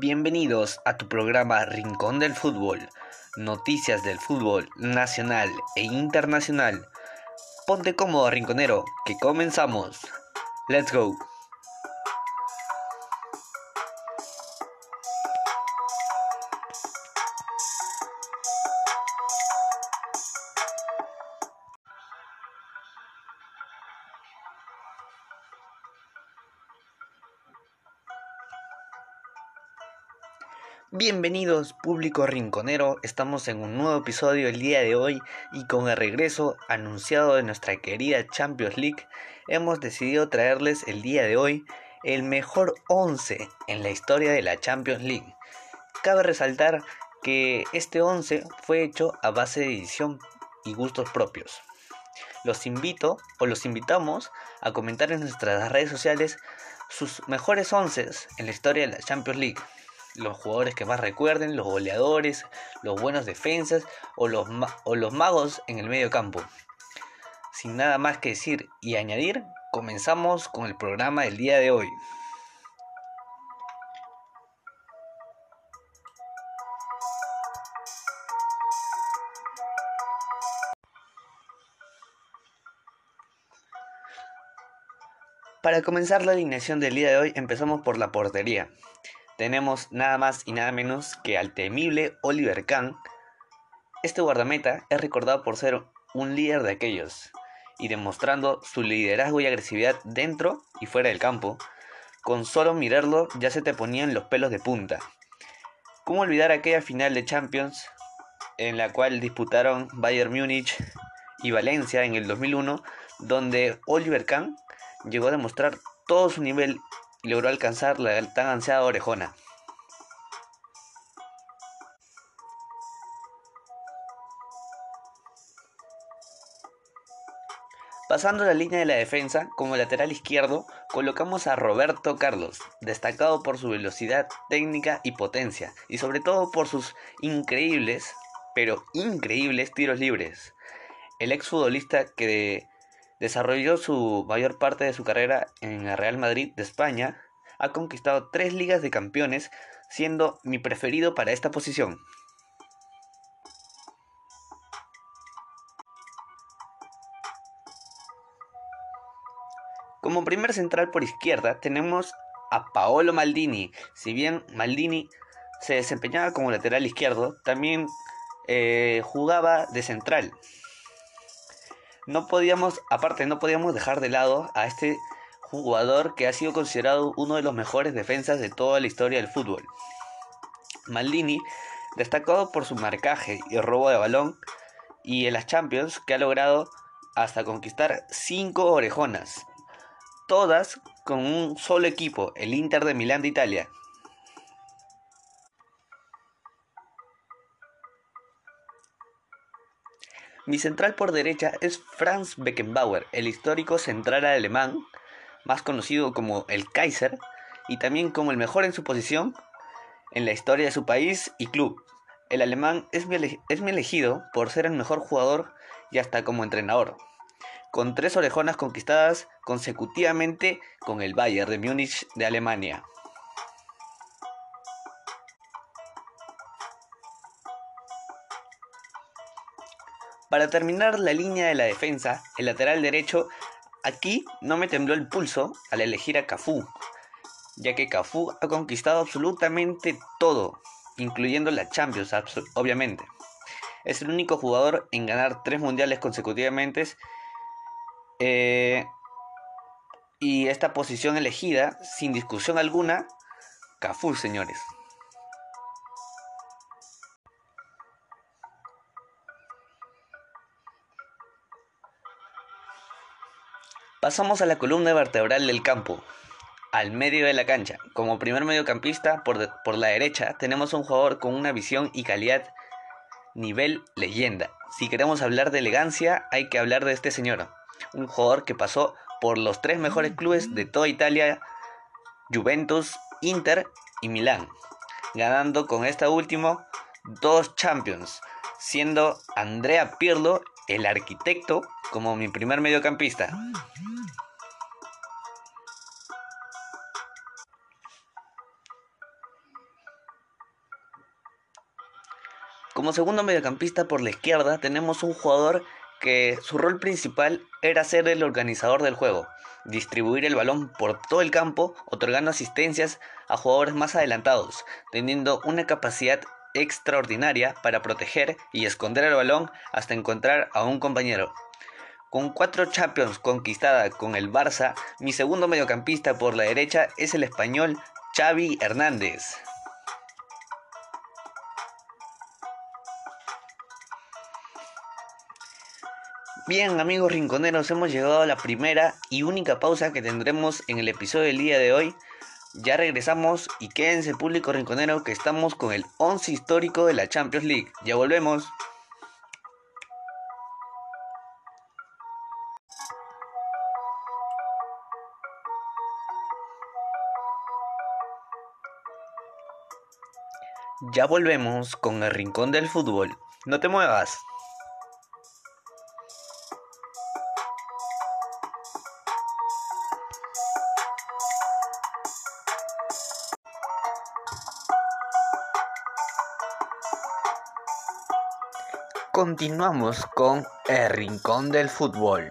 Bienvenidos a tu programa Rincón del Fútbol, noticias del fútbol nacional e internacional. Ponte cómodo, rinconero, que comenzamos. Let's go. Bienvenidos público rinconero, estamos en un nuevo episodio el día de hoy y con el regreso anunciado de nuestra querida Champions League hemos decidido traerles el día de hoy el mejor 11 en la historia de la Champions League. Cabe resaltar que este 11 fue hecho a base de edición y gustos propios. Los invito o los invitamos a comentar en nuestras redes sociales sus mejores 11 en la historia de la Champions League los jugadores que más recuerden, los goleadores, los buenos defensas o los, o los magos en el medio campo. Sin nada más que decir y añadir, comenzamos con el programa del día de hoy. Para comenzar la alineación del día de hoy empezamos por la portería tenemos nada más y nada menos que al temible Oliver Kahn. Este guardameta es recordado por ser un líder de aquellos y demostrando su liderazgo y agresividad dentro y fuera del campo. Con solo mirarlo ya se te ponían los pelos de punta. ¿Cómo olvidar aquella final de Champions en la cual disputaron Bayern Múnich y Valencia en el 2001, donde Oliver Kahn llegó a demostrar todo su nivel logró alcanzar la tan ansiada orejona. Pasando la línea de la defensa, como lateral izquierdo, colocamos a Roberto Carlos, destacado por su velocidad, técnica y potencia, y sobre todo por sus increíbles, pero increíbles tiros libres. El exfutbolista que Desarrolló su mayor parte de su carrera en el Real Madrid de España. Ha conquistado tres ligas de campeones, siendo mi preferido para esta posición. Como primer central por izquierda tenemos a Paolo Maldini. Si bien Maldini se desempeñaba como lateral izquierdo, también eh, jugaba de central no podíamos, aparte, no podíamos dejar de lado a este jugador que ha sido considerado uno de los mejores defensas de toda la historia del fútbol. Maldini, destacado por su marcaje y robo de balón, y en las Champions que ha logrado hasta conquistar 5 orejonas, todas con un solo equipo, el Inter de Milán de Italia, Mi central por derecha es Franz Beckenbauer, el histórico central alemán, más conocido como el Kaiser, y también como el mejor en su posición en la historia de su país y club. El alemán es mi, es mi elegido por ser el mejor jugador y hasta como entrenador, con tres orejonas conquistadas consecutivamente con el Bayern de Múnich de Alemania. Para terminar la línea de la defensa, el lateral derecho, aquí no me tembló el pulso al elegir a Cafú, ya que Cafú ha conquistado absolutamente todo, incluyendo la Champions, obviamente. Es el único jugador en ganar tres mundiales consecutivamente. Eh, y esta posición elegida, sin discusión alguna, Cafú, señores. Pasamos a la columna vertebral del campo, al medio de la cancha. Como primer mediocampista, por, por la derecha, tenemos un jugador con una visión y calidad nivel leyenda. Si queremos hablar de elegancia, hay que hablar de este señor. Un jugador que pasó por los tres mejores clubes de toda Italia Juventus, Inter y Milán, ganando con esta última dos Champions, siendo Andrea Pirlo el arquitecto como mi primer mediocampista. Como segundo mediocampista por la izquierda tenemos un jugador que su rol principal era ser el organizador del juego, distribuir el balón por todo el campo, otorgando asistencias a jugadores más adelantados, teniendo una capacidad extraordinaria para proteger y esconder el balón hasta encontrar a un compañero. Con cuatro Champions conquistada con el Barça, mi segundo mediocampista por la derecha es el español Xavi Hernández. Bien amigos rinconeros, hemos llegado a la primera y única pausa que tendremos en el episodio del día de hoy. Ya regresamos y quédense público rinconero que estamos con el 11 histórico de la Champions League. Ya volvemos. Ya volvemos con el rincón del fútbol. No te muevas. Continuamos con el rincón del fútbol.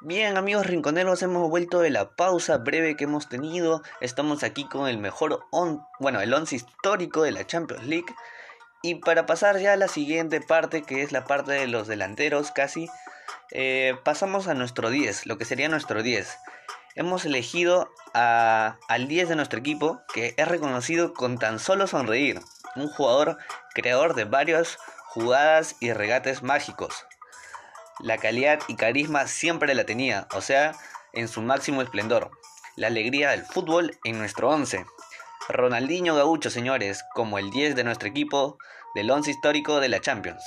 Bien amigos rinconeros, hemos vuelto de la pausa breve que hemos tenido. Estamos aquí con el mejor, on, bueno, el once histórico de la Champions League. Y para pasar ya a la siguiente parte, que es la parte de los delanteros casi, eh, pasamos a nuestro 10, lo que sería nuestro 10. Hemos elegido al 10 de nuestro equipo, que es reconocido con tan solo sonreír. Un jugador creador de varias jugadas y regates mágicos la calidad y carisma siempre la tenía, o sea, en su máximo esplendor. La alegría del fútbol en nuestro 11. Ronaldinho Gaucho, señores, como el 10 de nuestro equipo del 11 histórico de la Champions.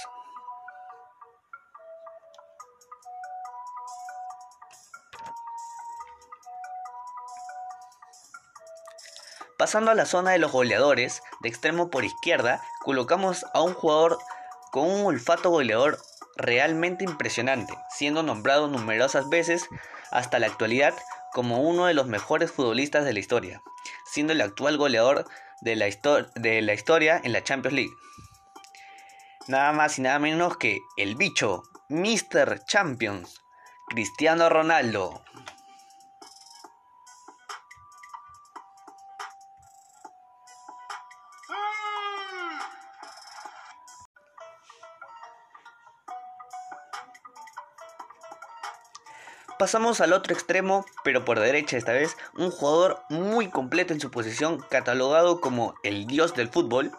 Pasando a la zona de los goleadores, de extremo por izquierda, colocamos a un jugador con un olfato goleador realmente impresionante, siendo nombrado numerosas veces hasta la actualidad como uno de los mejores futbolistas de la historia, siendo el actual goleador de la, historia en la Champions League. Nada más y nada menos que el bicho, Mr. Champions, Cristiano Ronaldo. Pasamos al otro extremo, pero por derecha esta vez, un jugador muy completo en su posición, catalogado como el dios del fútbol,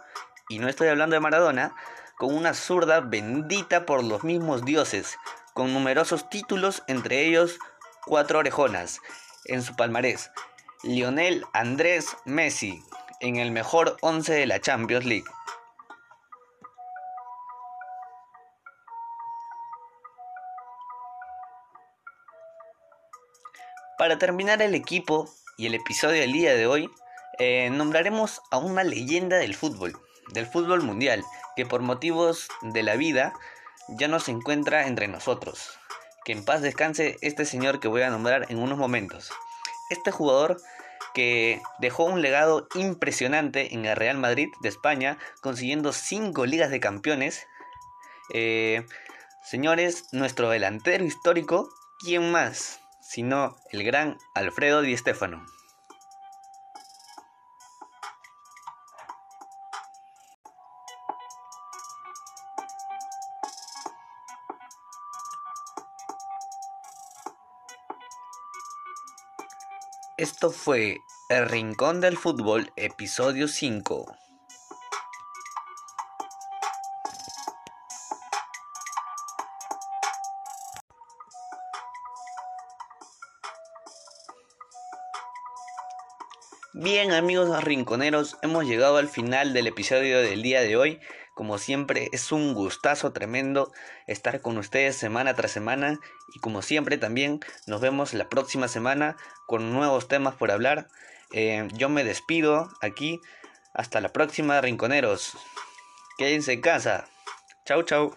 y no estoy hablando de Maradona, con una zurda bendita por los mismos dioses, con numerosos títulos, entre ellos cuatro orejonas, en su palmarés. Lionel Andrés Messi, en el mejor 11 de la Champions League. Para terminar el equipo y el episodio del día de hoy, eh, nombraremos a una leyenda del fútbol, del fútbol mundial, que por motivos de la vida ya no se encuentra entre nosotros. Que en paz descanse este señor que voy a nombrar en unos momentos. Este jugador que dejó un legado impresionante en el Real Madrid de España, consiguiendo 5 ligas de campeones. Eh, señores, nuestro delantero histórico, ¿quién más? Sino el gran Alfredo Di Stéfano. Esto fue El Rincón del Fútbol, episodio 5. Bien amigos rinconeros, hemos llegado al final del episodio del día de hoy. Como siempre es un gustazo tremendo estar con ustedes semana tras semana y como siempre también nos vemos la próxima semana con nuevos temas por hablar. Eh, yo me despido aquí. Hasta la próxima rinconeros. Quédense en casa. Chau chau.